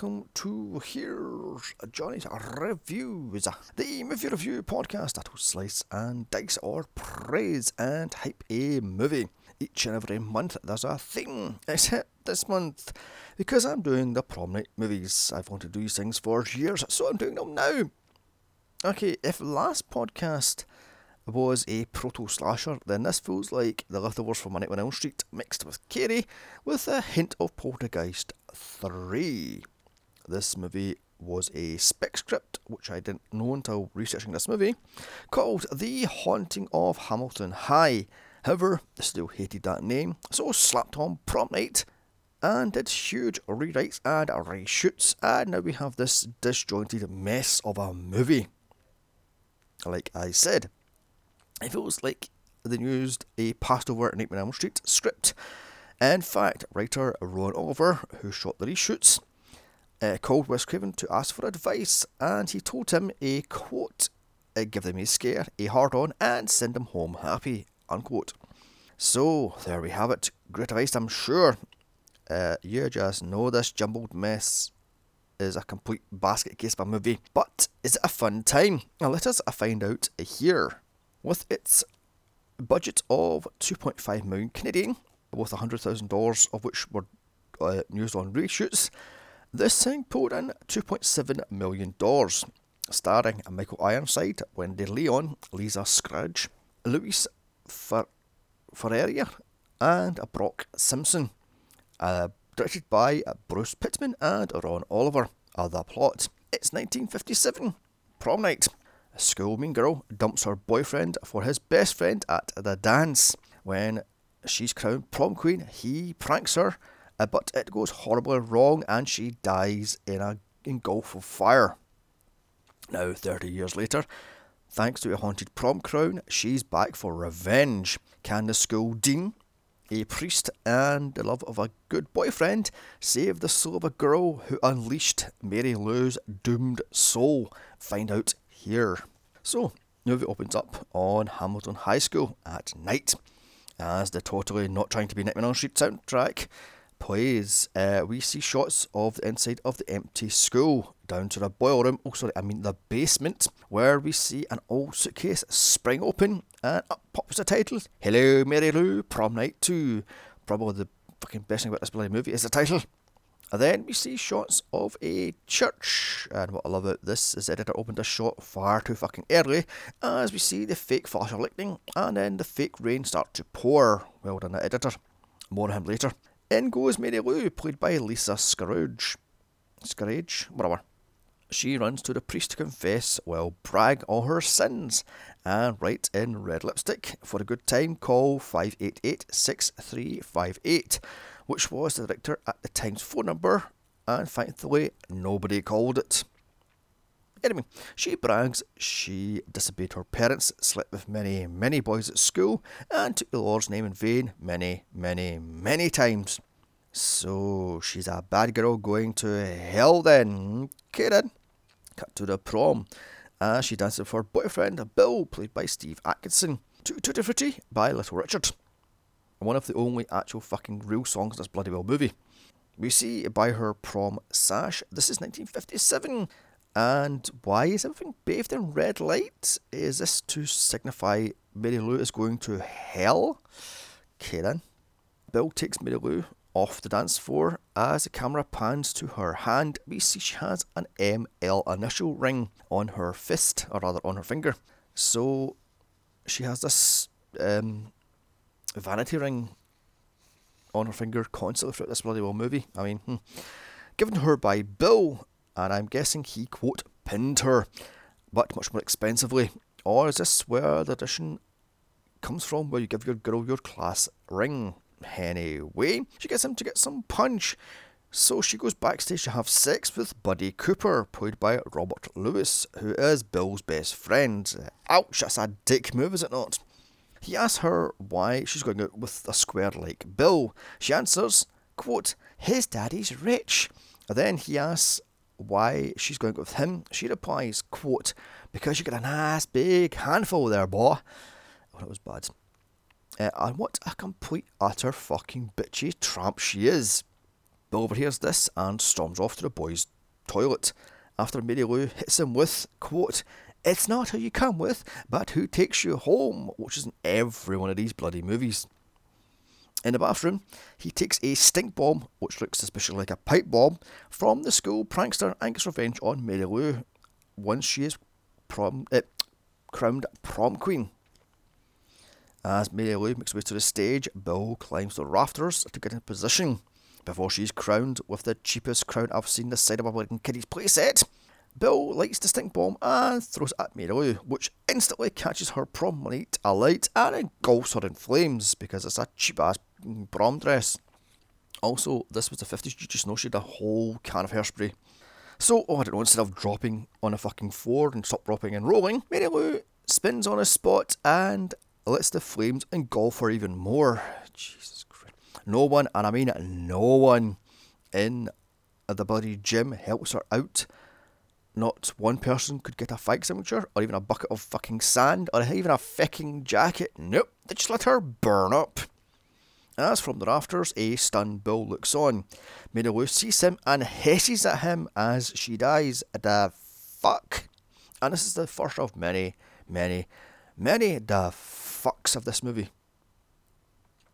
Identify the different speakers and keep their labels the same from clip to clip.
Speaker 1: welcome to Here's Johnny's Reviews, the movie review podcast that will slice and dice or praise and hype a movie. Each and every month there's a theme, except this month, because I'm doing the prom night movies. I've wanted to do these things for years, so I'm doing them now. Okay, if last podcast was a proto slasher, then this feels like the leftovers from A Night on Elm Street mixed with Carrie with a hint of Poltergeist 3. This movie was a spec script, which I didn't know until researching this movie, called The Haunting of Hamilton High. However, I still hated that name, so slapped on prom night and did huge rewrites and reshoots, and now we have this disjointed mess of a movie. Like I said, if it feels like they used a passed over Nightmare on Elm Street script. In fact, writer Ron Oliver, who shot the reshoots, uh, called Wes Craven to ask for advice, and he told him a quote, uh, give them a scare, a hard on, and send them home happy, unquote. So, there we have it. Great advice, I'm sure. Uh, you just know this jumbled mess is a complete basket case of a movie, but is it a fun time? Now, let us find out here with its budget of 2.5 million Canadian, with $100,000 of which were uh, used on reshoots. This thing pulled in $2.7 million, starring Michael Ironside, Wendy Lyon, Lisa Scruggs, Louis Fer- Ferreira, and Brock Simpson. Uh, directed by Bruce Pittman and Ron Oliver. Other plot. It's 1957, prom night. A school mean girl dumps her boyfriend for his best friend at the dance. When she's crowned prom queen, he pranks her, uh, but it goes horribly wrong and she dies in a in gulf of fire. Now, 30 years later, thanks to a haunted prom crown, she's back for revenge. Can the school dean, a priest, and the love of a good boyfriend save the soul of a girl who unleashed Mary Lou's doomed soul? Find out here. So, movie opens up on Hamilton High School at night as the totally not trying to be Nightmare on Street soundtrack plays. Uh, we see shots of the inside of the empty school down to the boiler room. Oh, sorry, I mean the basement, where we see an old suitcase spring open and up pops the title Hello, Mary Lou, Prom Night 2. Probably the fucking best thing about this bloody movie is the title. And then we see shots of a church. And what I love about this is the editor opened a shot far too fucking early as we see the fake flash of lightning and then the fake rain start to pour. Well done, the editor. More on him later. In goes Mary Lou, played by Lisa Scrooge. Scrooge? Whatever. She runs to the priest to confess, well, brag all her sins, and write in red lipstick for a good time call 588 6358 which was the director at the time's phone number, and thankfully nobody called it. Anyway, she brags she disobeyed her parents, slept with many, many boys at school, and took the Lord's name in vain many, many, many times. So she's a bad girl going to hell then. Okay then. Cut to the prom. As she dances with her boyfriend, Bill, played by Steve Atkinson, to Tutti Frutti by Little Richard one of the only actual fucking real songs in this bloody well movie. We see by her prom sash. This is 1957. And why is everything bathed in red light? Is this to signify Mary Lou is going to hell? Okay then. Bill takes Mary Lou off the dance floor. As the camera pans to her hand, we see she has an ML initial ring on her fist, or rather on her finger. So she has this um, vanity ring on her finger constantly throughout this bloody well movie. I mean, hmm. given to her by Bill, and I'm guessing he quote pinned her, but much more expensively. Or is this where the addition comes from, where you give your girl your class ring? Anyway, she gets him to get some punch. So she goes backstage to have sex with Buddy Cooper, played by Robert Lewis, who is Bill's best friend. Ouch, that's a dick move, is it not? He asks her why she's going out with a square like Bill. She answers, quote, his daddy's rich. And then he asks why she's going with him. She replies, quote, because you got a nice big handful there, boy. Oh, that was bad. Uh, and what a complete, utter fucking bitchy tramp she is. Bill overhears this and storms off to the boys' toilet after Mary Lou hits him with, quote, It's not who you come with, but who takes you home, which is in every one of these bloody movies. In the bathroom, he takes a stink bomb, which looks suspiciously like a pipe bomb, from the school prankster and gets revenge on Mary Lou once she is prom, uh, crowned prom queen. As Mary Lou makes her way to the stage, Bill climbs the rafters to get in position before she's crowned with the cheapest crown I've seen this side of a wedding kiddie's playset. Bill lights the stink bomb and throws it at Mary Lou, which instantly catches her prom night alight and engulfs her in flames because it's a cheap ass prom dress. Also, this was the 50s, you just know she had a whole can of hairspray. So, oh, I don't know, instead of dropping on a fucking floor and stop dropping and rolling, Mary Lou spins on a spot and lets the flames engulf her even more. Jesus Christ. No one, and I mean no one, in the bloody gym helps her out. Not one person could get a fire extinguisher, or even a bucket of fucking sand, or even a fucking jacket. Nope, they just let her burn up. As from the rafters, a stunned Bill looks on. Mary sees him and hisses at him as she dies. The fuck? And this is the first of many, many, many the fucks of this movie.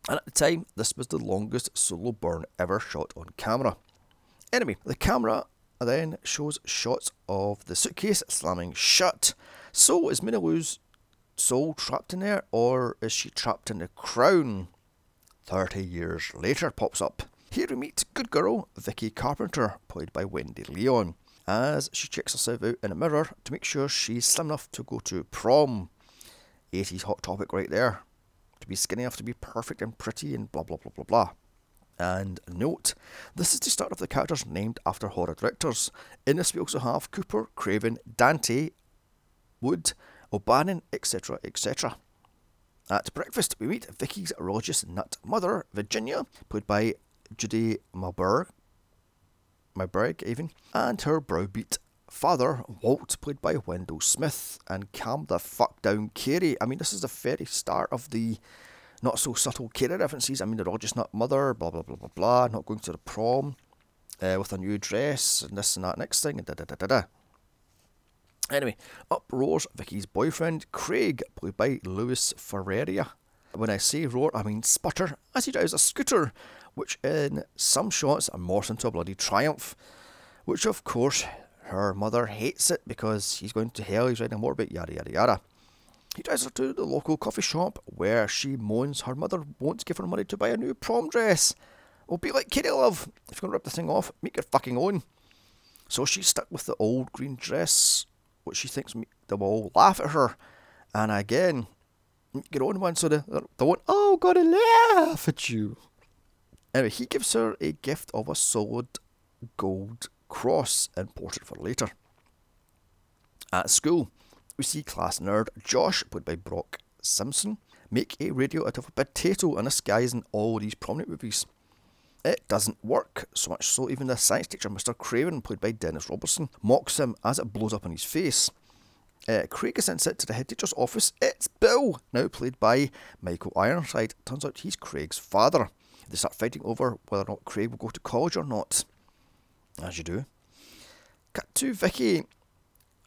Speaker 1: And at the time, this was the longest solo burn ever shot on camera. Anyway, the camera then shows shots of the suitcase slamming shut. So is Mary soul trapped in there, or is she trapped in the crown? 30 years later pops up. Here we meet good girl Vicky Carpenter, played by Wendy Lyon, as she checks herself out in a mirror to make sure she's slim enough to go to prom. 80s hot topic right there. To be skinny enough to be perfect and pretty and blah blah blah blah blah. And note, this is the start of the characters named after horror directors. In this we also have Cooper, Craven, Dante, Wood, O'Bannon, etc. etc. At breakfast, we meet Vicky's religious nut mother, Virginia, played by Judy Malberg, Malberg even, and her browbeat father, Walt, played by Wendell Smith, and calm the fuck down Carrie. I mean, this is the very start of the not so subtle Carrie references. I mean, the religious nut mother, blah blah blah blah blah, not going to the prom uh, with a new dress, and this and that next thing, and da da da da da. Anyway, up roars Vicky's boyfriend, Craig, played by Louis Ferreira. When I say roar, I mean sputter, as he drives a scooter, which in some shots morphs into a bloody triumph. Which, of course, her mother hates it because he's going to hell, he's riding a motorbike, yada yada yada. He drives her to the local coffee shop where she moans her mother won't give her money to buy a new prom dress. Well, be like Kitty Love. If you're going to rip the thing off, make your fucking own. So she's stuck with the old green dress what she thinks they will all laugh at her. And again, get on one so they, won't, oh, gotta laugh at you. Anyway, he gives her a gift of a solid gold cross portrait for later. At school, we see class nerd Josh, played by Brock Simpson, make a radio out of a potato and this guy's in all these prominent movies. It doesn't work, so much so even the science teacher, Mr. Craven, played by Dennis Robertson, mocks him as it blows up in his face. Uh, Craig is sent to the head teacher's office. It's Bill, now played by Michael Ironside. Turns out he's Craig's father. They start fighting over whether or not Craig will go to college or not. As you do. Cut to Vicky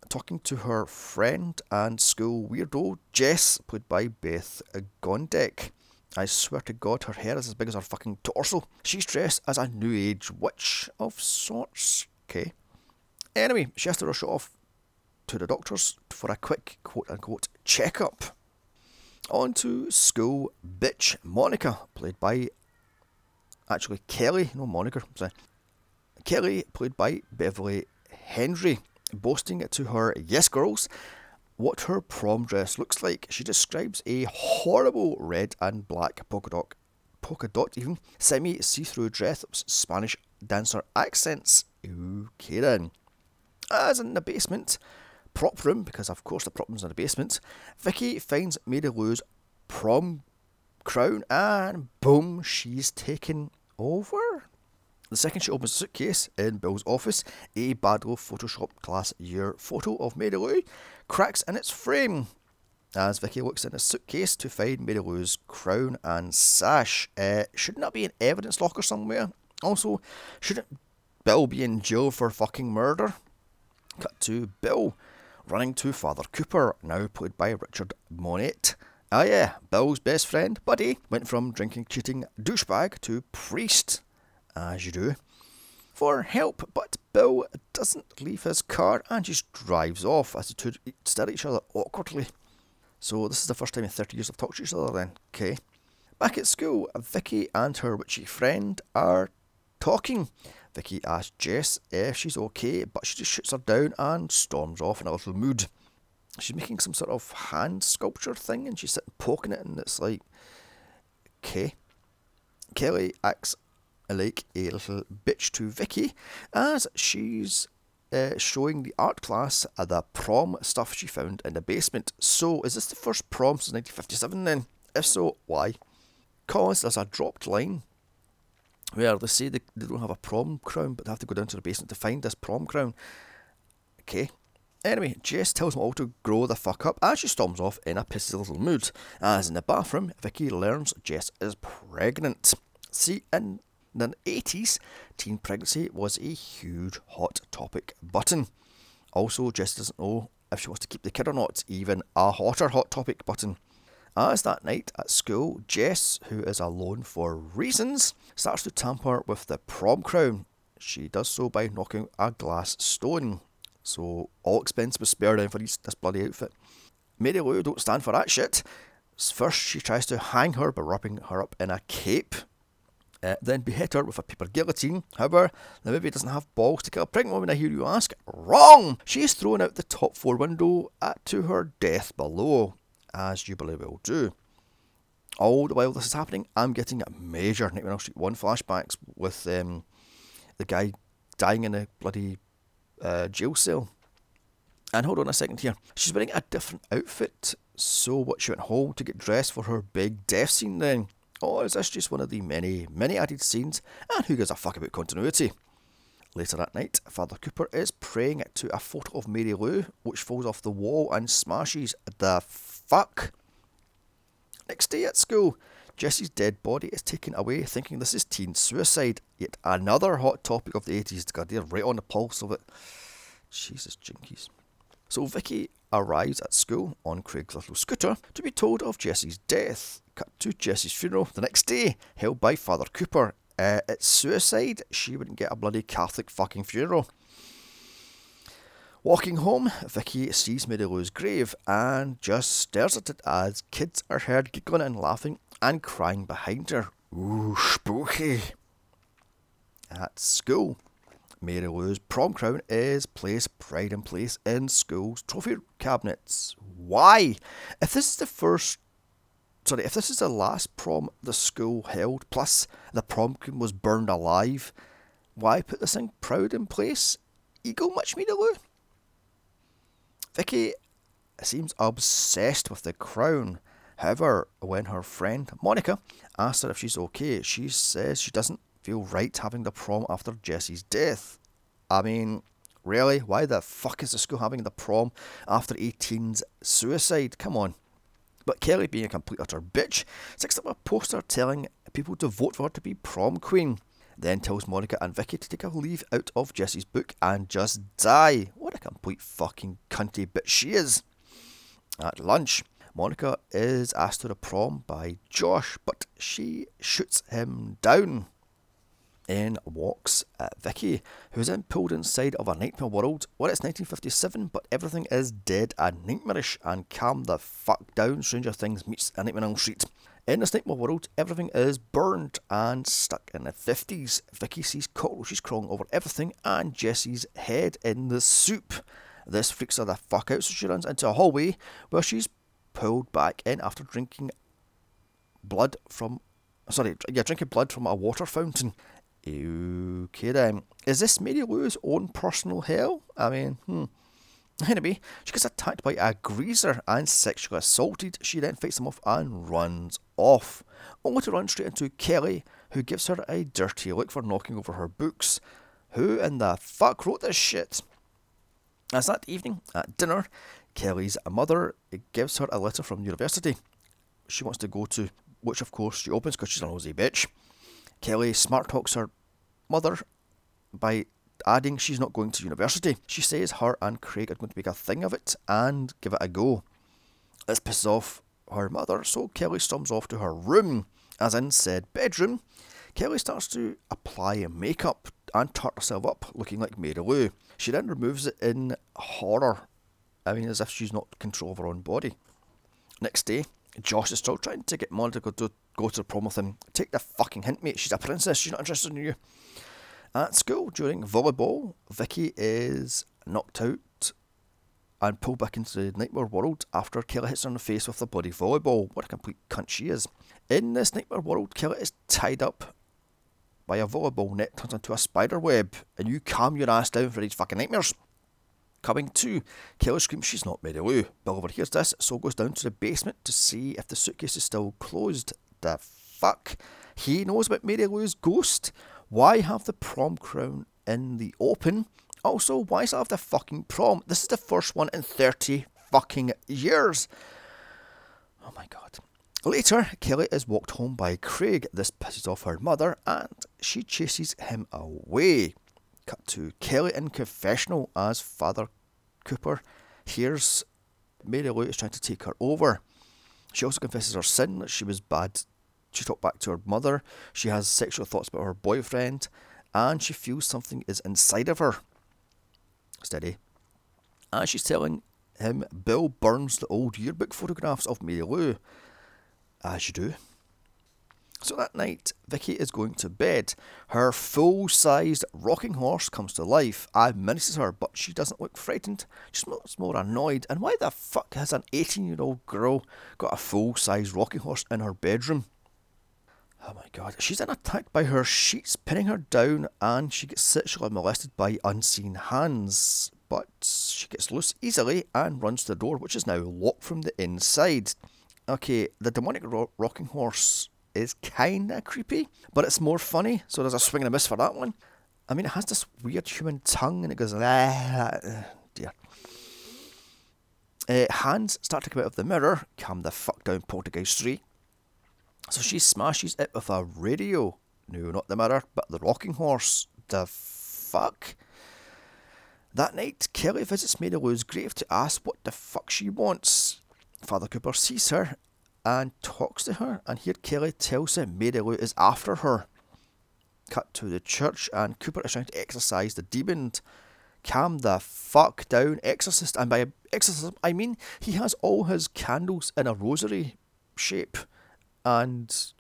Speaker 1: talking to her friend and school weirdo, Jess, played by Beth Gondek. I swear to God, her hair is as big as her fucking torso. She's dressed as a new age witch of sorts. Okay. Anyway, she has to rush off to the doctor's for a quick quote unquote checkup. On to school bitch Monica, played by actually Kelly, no Monica, sorry. Kelly, played by Beverly Henry, boasting to her yes girls what her prom dress looks like. She describes a horrible red and black polka dot, polka dot even, semi see-through dress with Spanish dancer accents. Okay then. As in the basement, prop room, because of course the prop room's in the basement, Vicky finds Mary Lou's prom crown and boom, she's taken over. The second she opens the suitcase in Bill's office, a badly photoshopped class year photo of Mary Lou cracks in its frame. As Vicky looks in a suitcase to find Mary Lou's crown and sash, uh, shouldn't that be an evidence locker somewhere? Also, shouldn't Bill be in jail for fucking murder? Cut to Bill running to Father Cooper, now played by Richard Monette. Ah, yeah, Bill's best friend, Buddy, went from drinking, cheating douchebag to priest, Uh, as you do, for help, but Bill doesn't leave his car and just drives off as the two stare at each other awkwardly. So, this is the first time in 30 years they've talked to each other then, okay? Back at school, Vicky and her witchy friend are talking. Vicky asks Jess if she's okay, but she just shoots her down and storms off in a little mood. She's making some sort of hand sculpture thing and she's sitting poking it, and it's like, okay. Kelly acts like a little bitch to Vicky as she's uh, showing the art class uh, the prom stuff she found in the basement. So, is this the first prom since 1957 then? If so, why? Cause there's a dropped line where they say they, they don't have a prom crown, but they have to go down to the basement to find this prom crown. Okay. Anyway, Jess tells them all to grow the fuck up as she storms off in a pissy little mood. As in the bathroom, Vicky learns Jess is pregnant. See, in the 80s, teen pregnancy was a huge hot topic button. Also, Jess doesn't know if she wants to keep the kid or not, even a hotter hot topic button. As that night at school, Jess, who is alone for reasons, starts to tamper with the prom crown. She does so by knocking a glass stone. So all expense was spared in for this bloody outfit. Mary Lou don't stand for that shit. First, she tries to hang her by wrapping her up in a cape. Uh, then behead her with a paper guillotine. However, the movie doesn't have balls to kill a pregnant woman, I hear you ask. Wrong! She is thrown out the top floor window at, to her death below as Jubilee will do. All the while this is happening, I'm getting a major Nightmare Street 1 flashbacks with um, the guy dying in a bloody uh, jail cell. And hold on a second here. She's wearing a different outfit. So what, she went home to get dressed for her big death scene then? Oh, or is this just one of the many, many added scenes? And who gives a fuck about continuity? Later that night, Father Cooper is praying to a photo of Mary Lou, which falls off the wall and smashes the fuck. Next day at school, Jesse's dead body is taken away, thinking this is teen suicide. Yet another hot topic of the 80s. God, they're right on the pulse of it. Jesus, jinkies. So Vicky arrives at school on Craig's little scooter to be told of Jesse's death. Cut to Jesse's funeral the next day, held by Father Cooper uh, it's suicide. She wouldn't get a bloody Catholic fucking funeral. Walking home, Vicky sees Mary Lou's grave and just stares at it as kids are heard giggling and laughing and crying behind her. Ooh, spooky. At school, Mary Lou's prom crown is placed pride in place in school's trophy cabinets. Why? If this is the first sorry, if this is the last prom the school held, plus the prom queen was burned alive, why put this thing proud in place? Ego much me to? Vicky seems obsessed with the crown. However, when her friend Monica asks her if she's okay, she says she doesn't feel right having the prom after Jesse's death. I mean, really? Why the fuck is the school having the prom after 18's suicide? Come on. But Kelly, being a complete utter bitch, sticks up a poster telling people to vote for her to be prom queen. Then tells Monica and Vicky to take a leave out of Jesse's book and just die. What a complete fucking cunty bitch she is. At lunch, Monica is asked to the prom by Josh, but she shoots him down. In walks uh, Vicky, who's then pulled inside of a nightmare world where it's 1957, but everything is dead and nightmarish and calm the fuck down. Stranger Things meets a Nightmare on Elm Street. In this nightmare world, everything is burned and stuck in the 50s. Vicky sees cockroaches crawling over everything and Jesse's head in the soup. This freaks her the fuck out, so she runs into a hallway where she's pulled back in after drinking blood from sorry, yeah, drinking blood from a water fountain. Okay then. Is this Mary Lou's own personal hell? I mean, hmm. Anyway, she gets attacked by a greaser and sexually assaulted. She then fights him off and runs off, only to run straight into Kelly, who gives her a dirty look for knocking over her books. Who in the fuck wrote this shit? As that evening at dinner, Kelly's mother gives her a letter from university she wants to go to, which of course she opens because she's a nosy bitch. Kelly smart talks her mother by adding she's not going to university. She says her and Craig are going to make a thing of it and give it a go. This pisses off her mother, so Kelly storms off to her room. As in said bedroom, Kelly starts to apply makeup and tart herself up, looking like Mary Lou. She then removes it in horror. I mean, as if she's not control of her own body. Next day, Josh is still trying to get Monica to go to the prom with him. Take the fucking hint, mate. She's a princess. She's not interested in you. At school, during volleyball, Vicky is knocked out and pulled back into the nightmare world after Kelly hits her in the face with a bloody volleyball. What a complete cunt she is. In this nightmare world, Kelly is tied up by a volleyball net turns into a spider web, and you calm your ass down for these fucking nightmares. Coming to, Kelly screams she's not Mary Lou. Bill overhears this, so goes down to the basement to see if the suitcase is still closed. The fuck? He knows about Mary Lou's ghost. Why have the prom crown in the open? Also, why still have the fucking prom? This is the first one in 30 fucking years. Oh my god. Later, Kelly is walked home by Craig. This pisses off her mother and she chases him away. Cut to Kelly in confessional as Father Cooper hears Mary Lou is trying to take her over. She also confesses her sin that she was bad. She talked back to her mother. She has sexual thoughts about her boyfriend, and she feels something is inside of her. Steady. As she's telling him, Bill burns the old yearbook photographs of Mary Lou as you do. So that night, Vicky is going to bed. Her full sized rocking horse comes to life and menaces her, but she doesn't look frightened. She looks more annoyed. And why the fuck has an 18 year old girl got a full sized rocking horse in her bedroom? Oh my god. She's then attacked by her sheets, pinning her down, and she gets sexually molested by unseen hands. But she gets loose easily and runs to the door, which is now locked from the inside okay, the demonic ro- rocking horse is kind of creepy, but it's more funny. So there's a swing and a miss for that one. I mean, it has this weird human tongue and it goes, ah, dear. Uh, hands start to come out of the mirror. Calm the fuck down, Poltergeist 3. So she smashes it with a radio. No, not the mirror, but the rocking horse. The fuck? That night, Kelly visits Mary Lou's grave to ask what the fuck she wants. Father Cooper sees her and talks to her, and here Kelly tells him Mary Lou is after her. Cut to the church, and Cooper is trying to exorcise the demon. Calm the fuck down, exorcist. And by exorcism, I mean he has all his candles in a rosary shape, and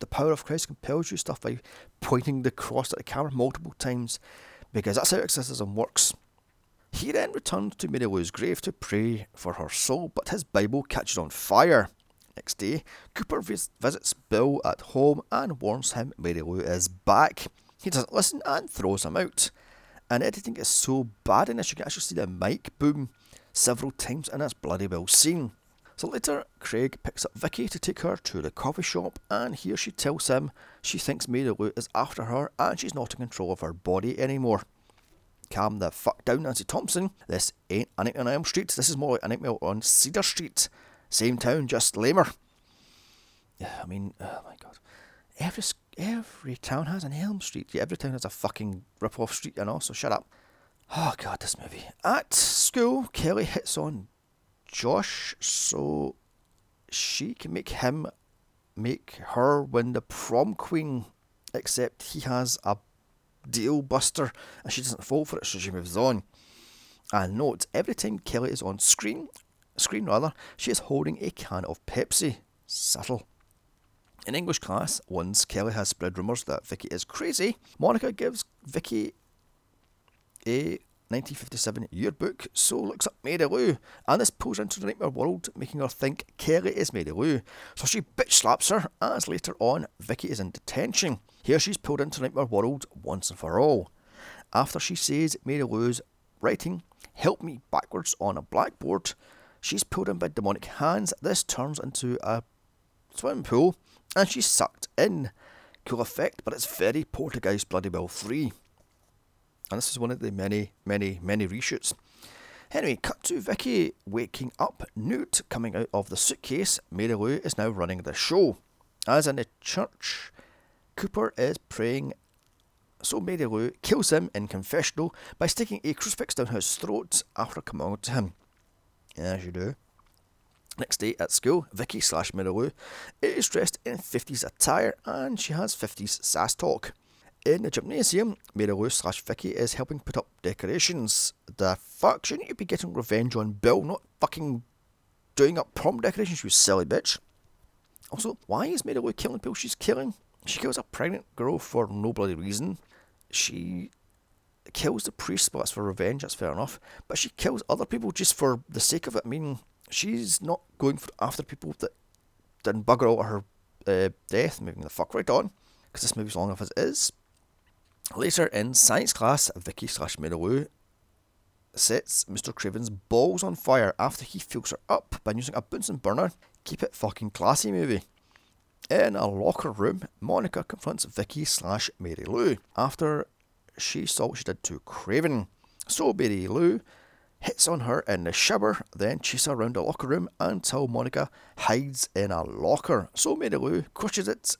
Speaker 1: the power of Christ compels you stuff by pointing the cross at the camera multiple times, because that's how exorcism works. He then returns to Mary Lou's grave to pray for her soul, but his Bible catches on fire. Next day, Cooper vis- visits Bill at home and warns him Mary Lou is back. He doesn't listen and throws him out. And editing is so bad in this, you can actually see the mic boom several times in this bloody well scene. So later, Craig picks up Vicky to take her to the coffee shop, and here she tells him she thinks Mary Lou is after her and she's not in control of her body anymore calm the fuck down, Nancy Thompson. This ain't a nightmare on Elm Street. This is more like a nightmare on Cedar Street. Same town, just lamer. I mean, oh my god. Every every town has an Elm Street. Yeah, every town has a fucking rip-off street, you know, so shut up. Oh god, this movie. At school, Kelly hits on Josh so she can make him make her win the prom queen, except he has a deal buster, and she doesn't fall for it, so she moves on. And note, every time Kelly is on screen, screen rather, she is holding a can of Pepsi. Subtle. In English class, once Kelly has spread rumours that Vicky is crazy, Monica gives Vicky a 1957 yearbook, so looks up Mary Lou, and this pulls into the nightmare world, making her think Kelly is Mary Lou. So she bitch slaps her, as later on, Vicky is in detention. Here she's pulled into the nightmare world once and for all. After she says Mary Lou's writing, help me backwards on a blackboard, she's pulled in by demonic hands. This turns into a swimming pool, and she's sucked in. Cool effect, but it's very Poltergeist Bloody Well 3. And this is one of the many, many, many reshoots. Anyway, cut to Vicky waking up. Newt coming out of the suitcase. Mary Lou is now running the show. As in the church, Cooper is praying so Mary Lou kills him in confessional by sticking a crucifix down his throat after coming on to him. As you do. Next day at school, Vicky slash Mary Lou is dressed in 50s attire and she has 50s sass talk. In the gymnasium, Mary slash Vicky is helping put up decorations. The fuck? Shouldn't you be getting revenge on Bill, not fucking doing up prom decorations, you silly bitch? Also, why is Mary Lou killing people she's killing? She kills a pregnant girl for no bloody reason. She kills the priest, but that's for revenge, that's fair enough. But she kills other people just for the sake of it. I mean, she's not going for, after people that didn't bugger out her uh, death, moving the fuck right on, because this movie's long enough as it is. Later in science class, Vicky slash Mary Lou sets Mr. Craven's balls on fire after he fuels her up by using a Bunsen burner. Keep it fucking classy, movie. In a locker room, Monica confronts Vicky slash Mary Lou after she saw what she did to Craven. So Mary Lou hits on her in the shower, then chases around the locker room until Monica hides in a locker. So Mary Lou crushes it,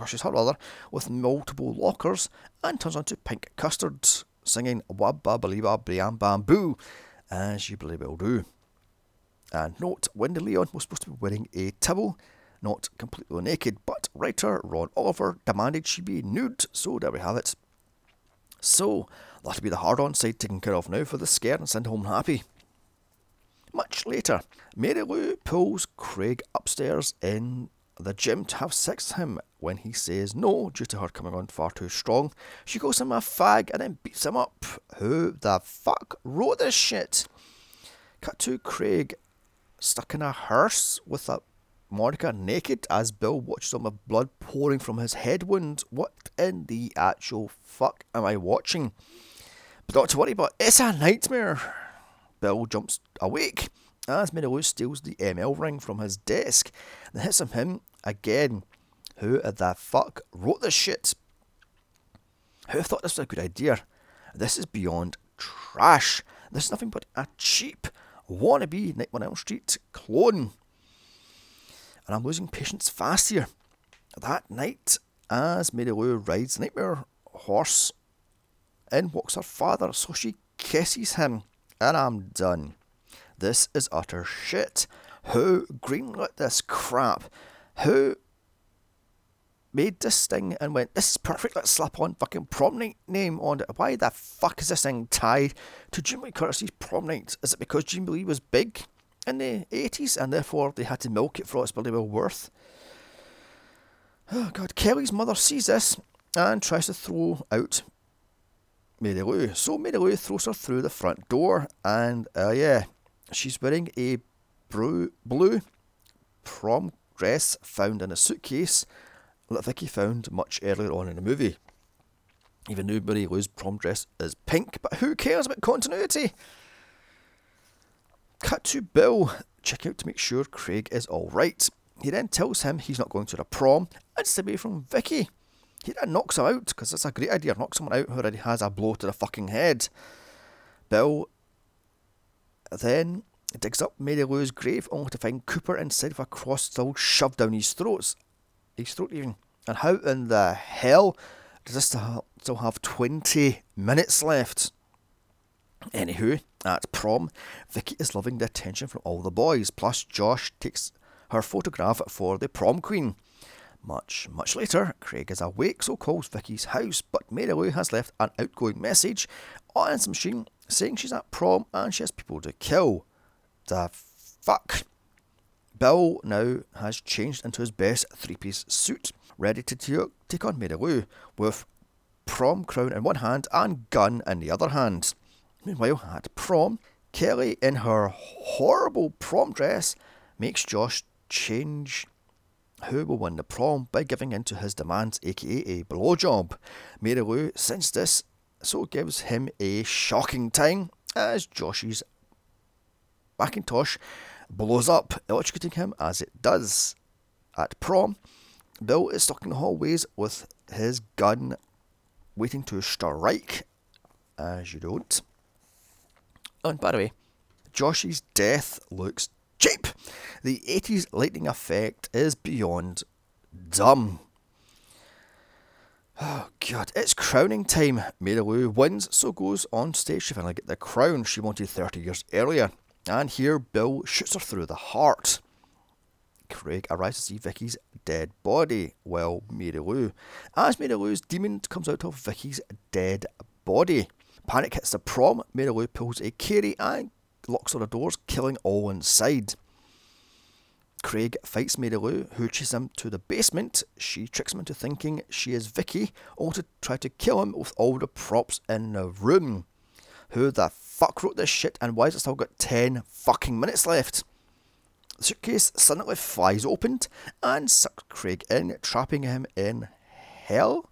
Speaker 1: crushes her rather, with multiple lockers and turns onto pink custards, singing Wabba Baliba Briam Bamboo, as you believe will do. And note, Wendy Lyon was supposed to be wearing a towel, not completely naked, but writer Ron Oliver demanded she be nude, so there we have it. So, that'll be the hard on side taken care of now for the scare and send home happy. Much later, Mary Lou pulls Craig upstairs in the gym to have sex with him. When he says no, due to her coming on far too strong, she calls him a fag and then beats him up. Who the fuck wrote this shit? Cut to Craig stuck in a hearse with a Monica naked as Bill watches him with blood pouring from his head wound. What in the actual fuck am I watching? But not to worry about, it's a nightmare. Bill jumps awake as Mary steals the ML ring from his desk and hits him, him again. Who the fuck wrote this shit? Who thought this was a good idea? This is beyond trash. This is nothing but a cheap wannabe Night on Elm Street clone and I'm losing patience fast here. That night, as Mary Lou rides nightmare horse, in walks her father, so she kisses him, and I'm done. This is utter shit. Who greenlit this crap? Who made this thing and went, this is perfect, let's slap on fucking prom night name on it. Why the fuck is this thing tied to Jamie Lee Curtis's prom night? Is it because Jamie Lee was big? in the 80s, and therefore they had to milk it for its bloody well worth. Oh God, Kelly's mother sees this and tries to throw out Mary Lou. So Mary Lou throws her through the front door, and uh, yeah, she's wearing a blue, prom dress found in a suitcase that Vicky found much earlier on in the movie. Even though Mary Lou's prom dress is pink, but who cares about continuity? Cut to Bill. Check out to make sure Craig is alright. He then tells him he's not going to the prom and stay away from Vicky. He then knocks him out because that's a great idea. Knock someone out who already has a blow to the fucking head. Bill then he digs up Mary Lou's grave only to find Cooper inside of a cross still shoved down his throat. His throat even. And how in the hell does this still have 20 minutes left? Anywho, at prom, Vicky is loving the attention from all the boys, plus Josh takes her photograph for the prom queen. Much, much later, Craig is awake, so calls Vicky's house, but Mary Lou has left an outgoing message on his machine saying she's at prom and she has people to kill. The fuck? Bill now has changed into his best three piece suit, ready to take on Mary Lou, with prom crown in one hand and gun in the other hand. Meanwhile, at prom, Kelly, in her horrible prom dress, makes Josh change who will win the prom by giving in to his demands, aka a blowjob. Mary Lou sensed this, so it gives him a shocking time as Josh's Macintosh blows up, electrocuting him as it does. At prom, Bill is stuck in the hallways with his gun waiting to strike, as you don't. And by the way, Josh's death looks cheap. The 80s lightning effect is beyond dumb. Oh god, it's crowning time. Mary Lou wins, so goes on stage to finally get the crown she wanted 30 years earlier. And here Bill shoots her through the heart. Craig arrives to see Vicky's dead body. Well, Mary Lou. As Mary Lou's demon comes out of Vicky's dead body. Panic hits the prom. Mary Lou pulls a Carrie and locks all the doors, killing all inside. Craig fights Mary Lou, who chases him to the basement. She tricks him into thinking she is Vicky, or to try to kill him with all the props in the room. Who the fuck wrote this shit and why has it still got 10 fucking minutes left? The suitcase suddenly flies open and sucks Craig in, trapping him in hell.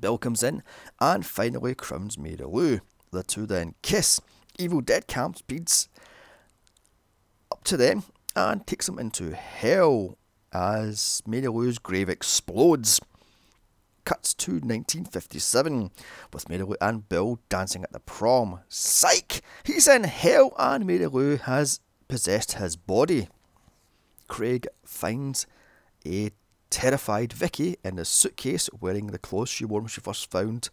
Speaker 1: Bill comes in and finally crowns Mary Lou. The two then kiss. Evil Dead Camp speeds up to them and takes them into hell as Mary grave explodes. Cuts to 1957 with Mary and Bill dancing at the prom. Psych! He's in hell and Mary has possessed his body. Craig finds a terrified Vicky in the suitcase wearing the clothes she wore when she first found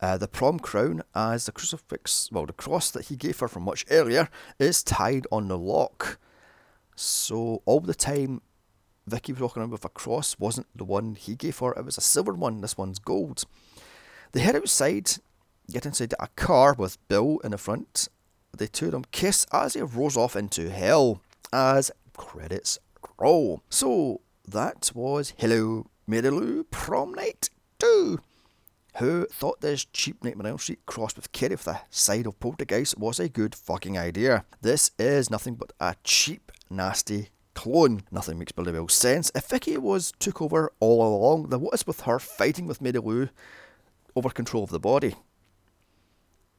Speaker 1: uh, the prom crown as the crucifix, well, the cross that he gave her from much earlier, is tied on the lock. So all the time Vicky was walking around with a cross wasn't the one he gave her, it was a silver one, this one's gold. They head outside, get inside a car with Bill in the front. The two of them kiss as he rolls off into hell as credits roll. So that was Hello Mary Lou Prom Night 2. Who thought this cheap Nightmare on Elm Street crossed with Carrie with the side of Poltergeist was a good fucking idea? This is nothing but a cheap, nasty clone. Nothing makes bloody well sense. If Vicky was took over all along, then what is with her fighting with Mary Lou over control of the body?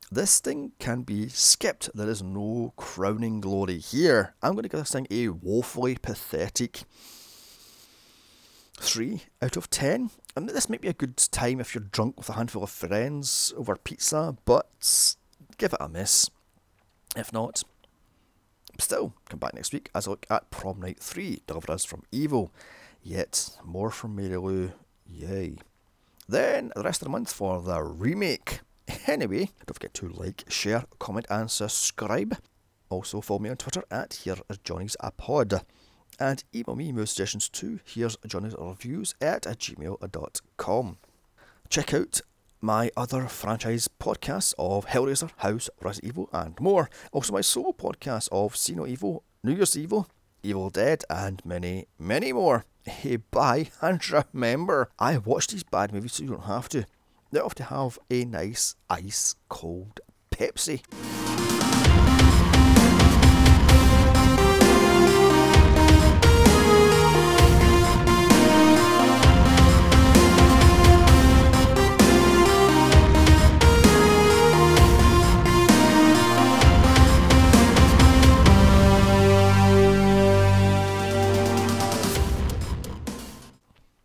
Speaker 1: This thing can be skipped. There is no crowning glory here. I'm going to give this thing a woefully pathetic 3 out of 10. And this might be a good time if you're drunk with a handful of friends over pizza, but give it a miss. If not, still, come back next week as I look at Prom Night 3, Deliver Us from Evil. Yet more from Mary Lou, yay. Then the rest of the month for the remake. Anyway, don't forget to like, share, comment, and subscribe. Also, follow me on Twitter at Here is Johnny's a Pod and email me more suggestions to here's Johnny's reviews at gmail.com. Check out my other franchise podcasts of Hellraiser, House, Resident Evil, and more. Also, my solo podcast of See No Evil, New Year's Evil, Evil Dead, and many, many more. Hey, bye, and remember, I watch these bad movies so you don't have to. They have to have a nice, ice cold Pepsi.